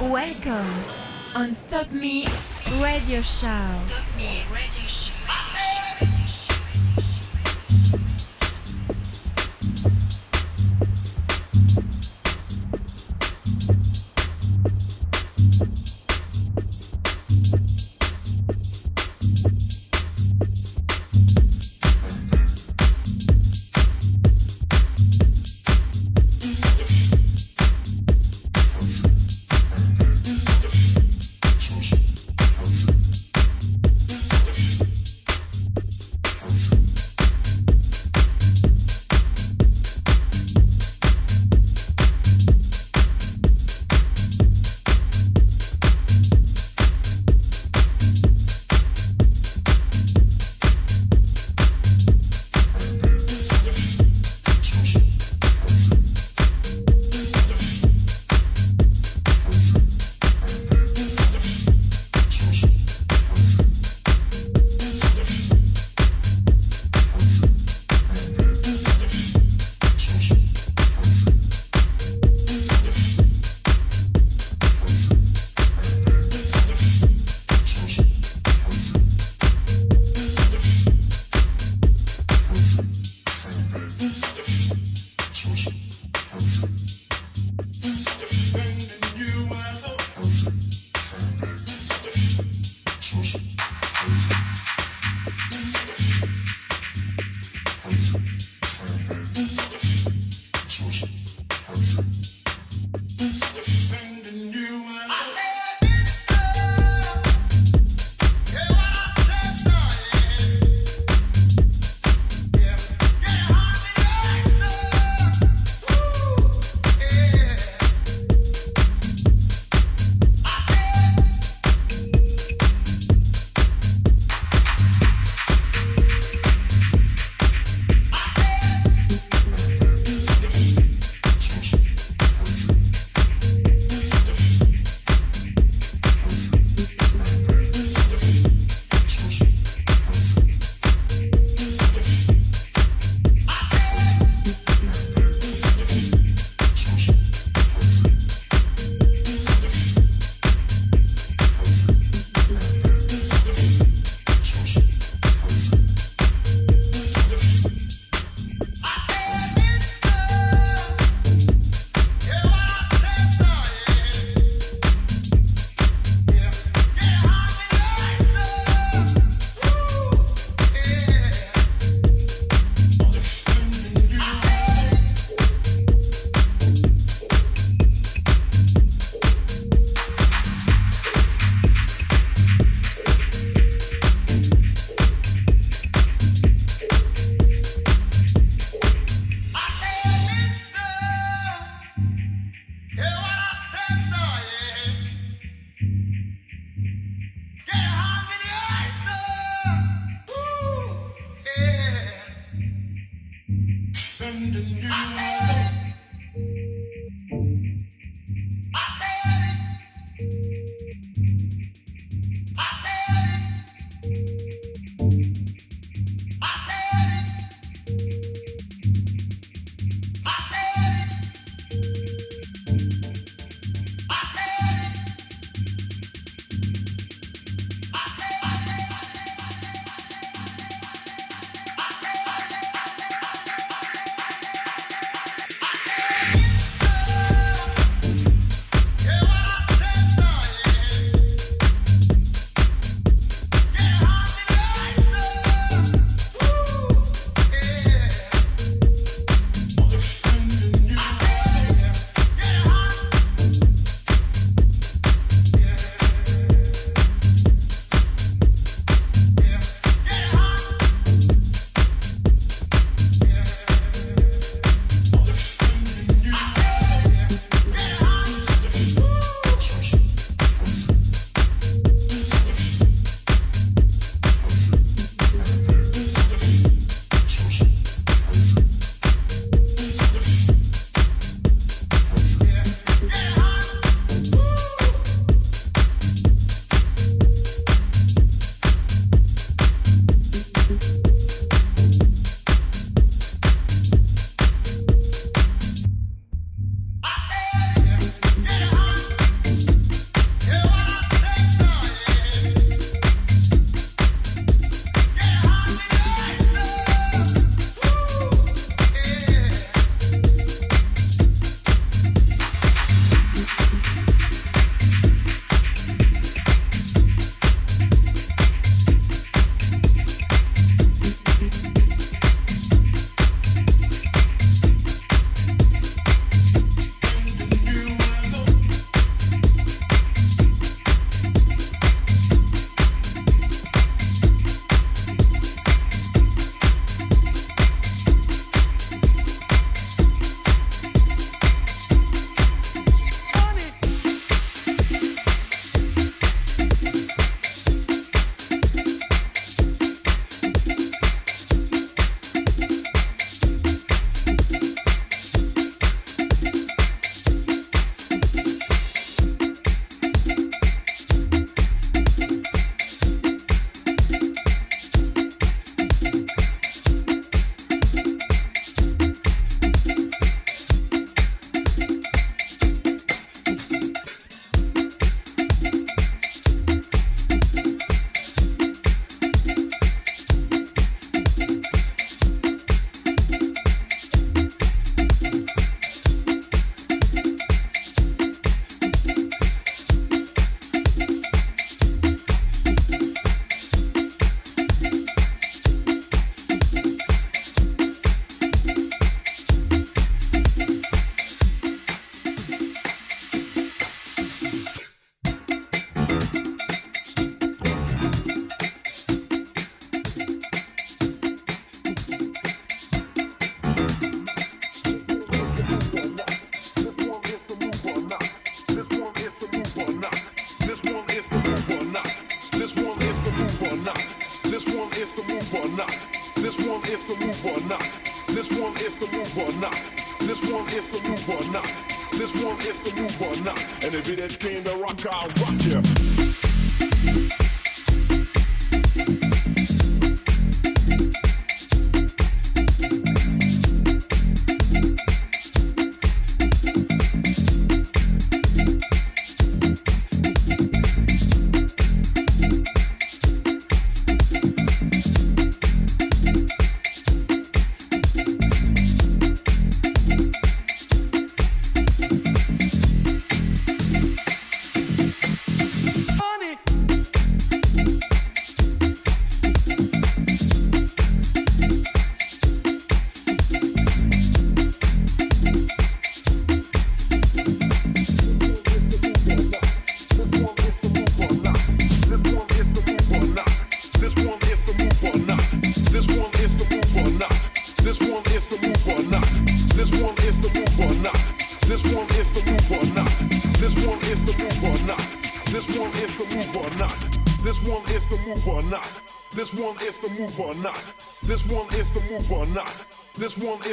Welcome on Stop Me Radio Show. Stop Me Radio Show.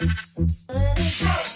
Let it go.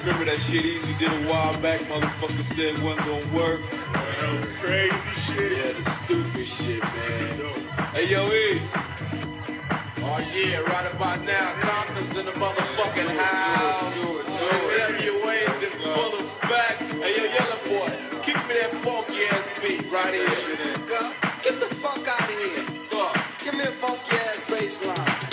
Remember that shit Eazy did a while back? Motherfucker said it wasn't gonna work. That crazy shit. Yeah, the stupid shit, man. Hey yo, Eazy. Oh yeah, right about now, Compton's in the motherfucking house. do it, do it. NWA's in full effect. Hey yo, Yella boy, keep me that funky ass beat right here. Go. Get the fuck out of here. Fuck. Give me a funky ass bass line.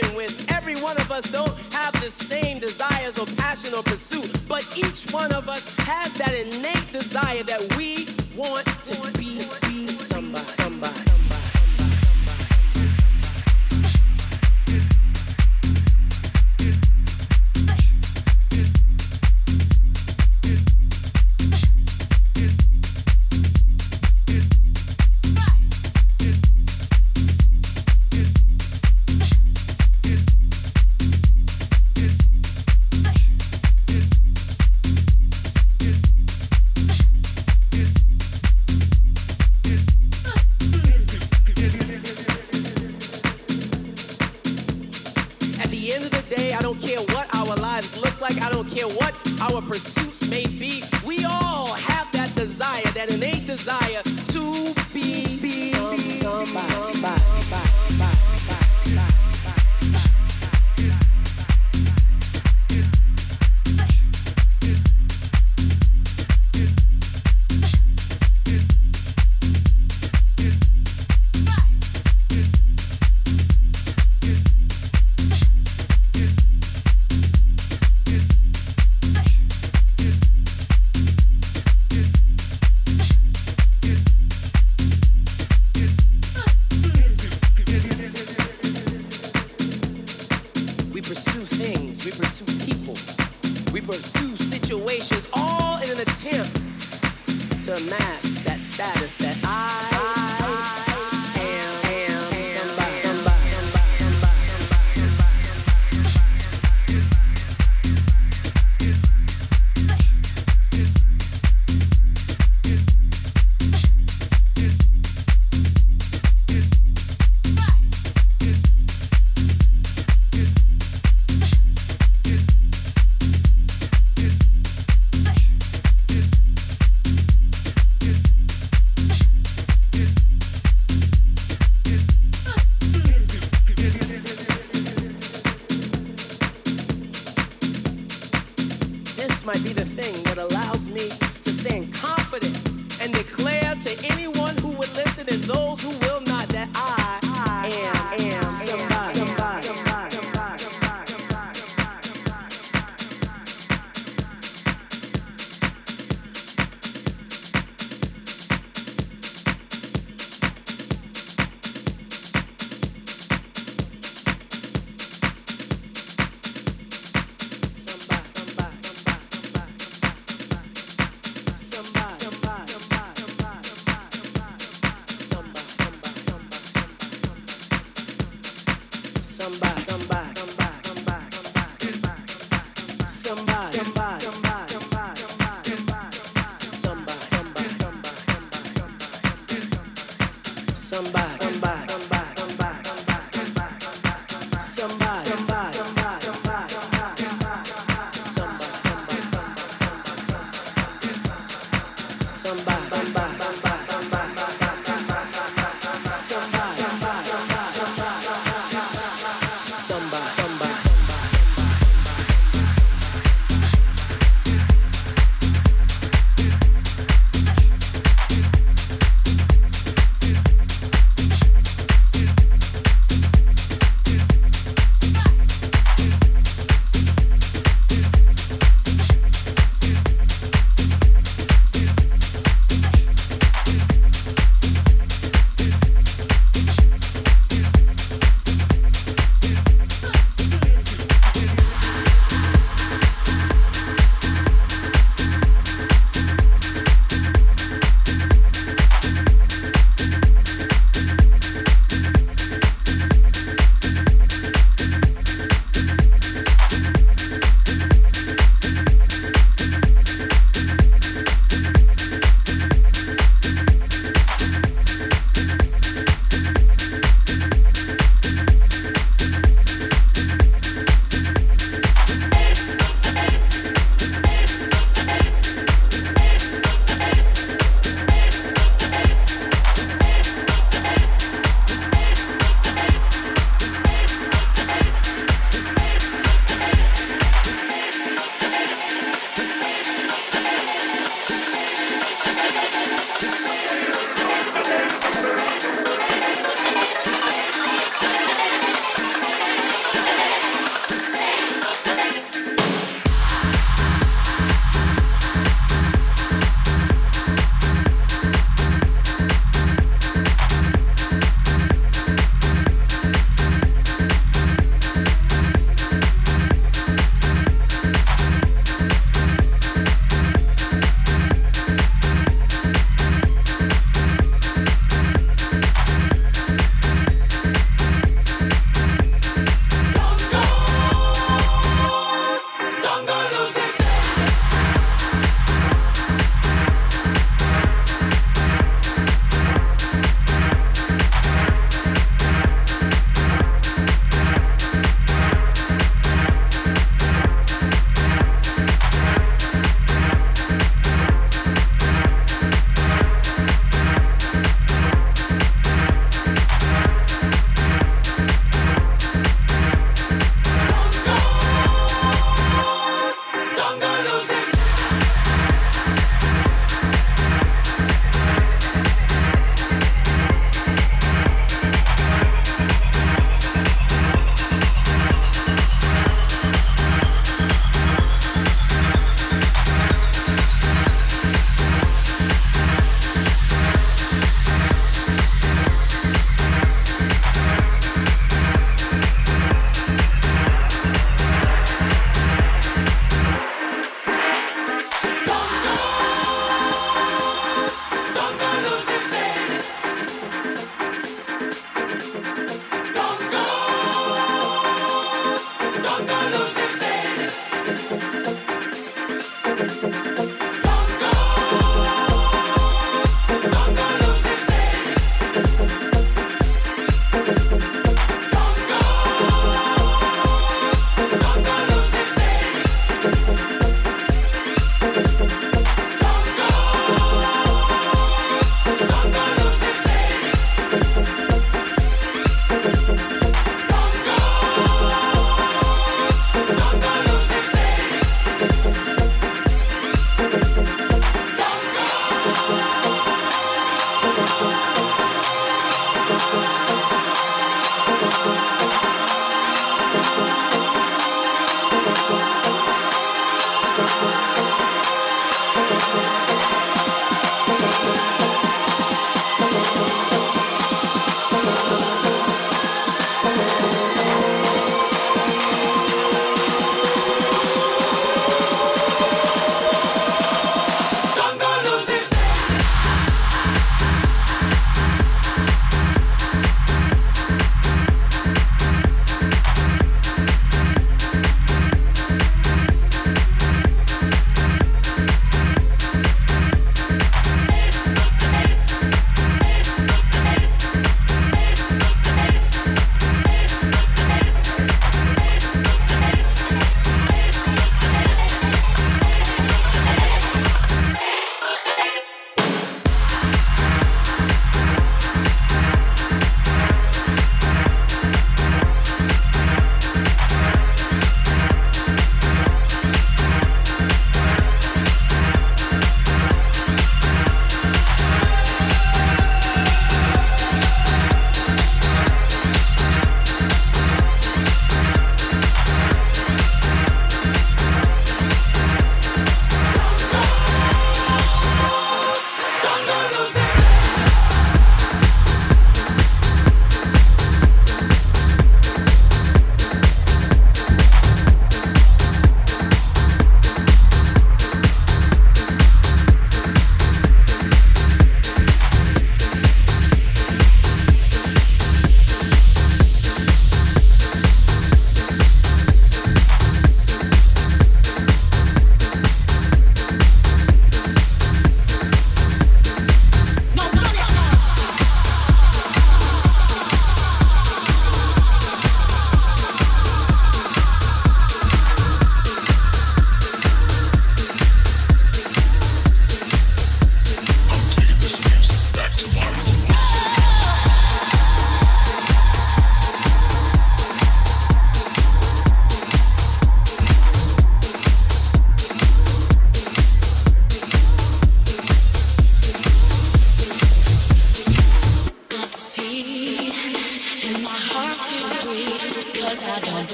working with. Every one of us don't have the same desires or passion or pursuit, but each one of us has that innate desire that we want to be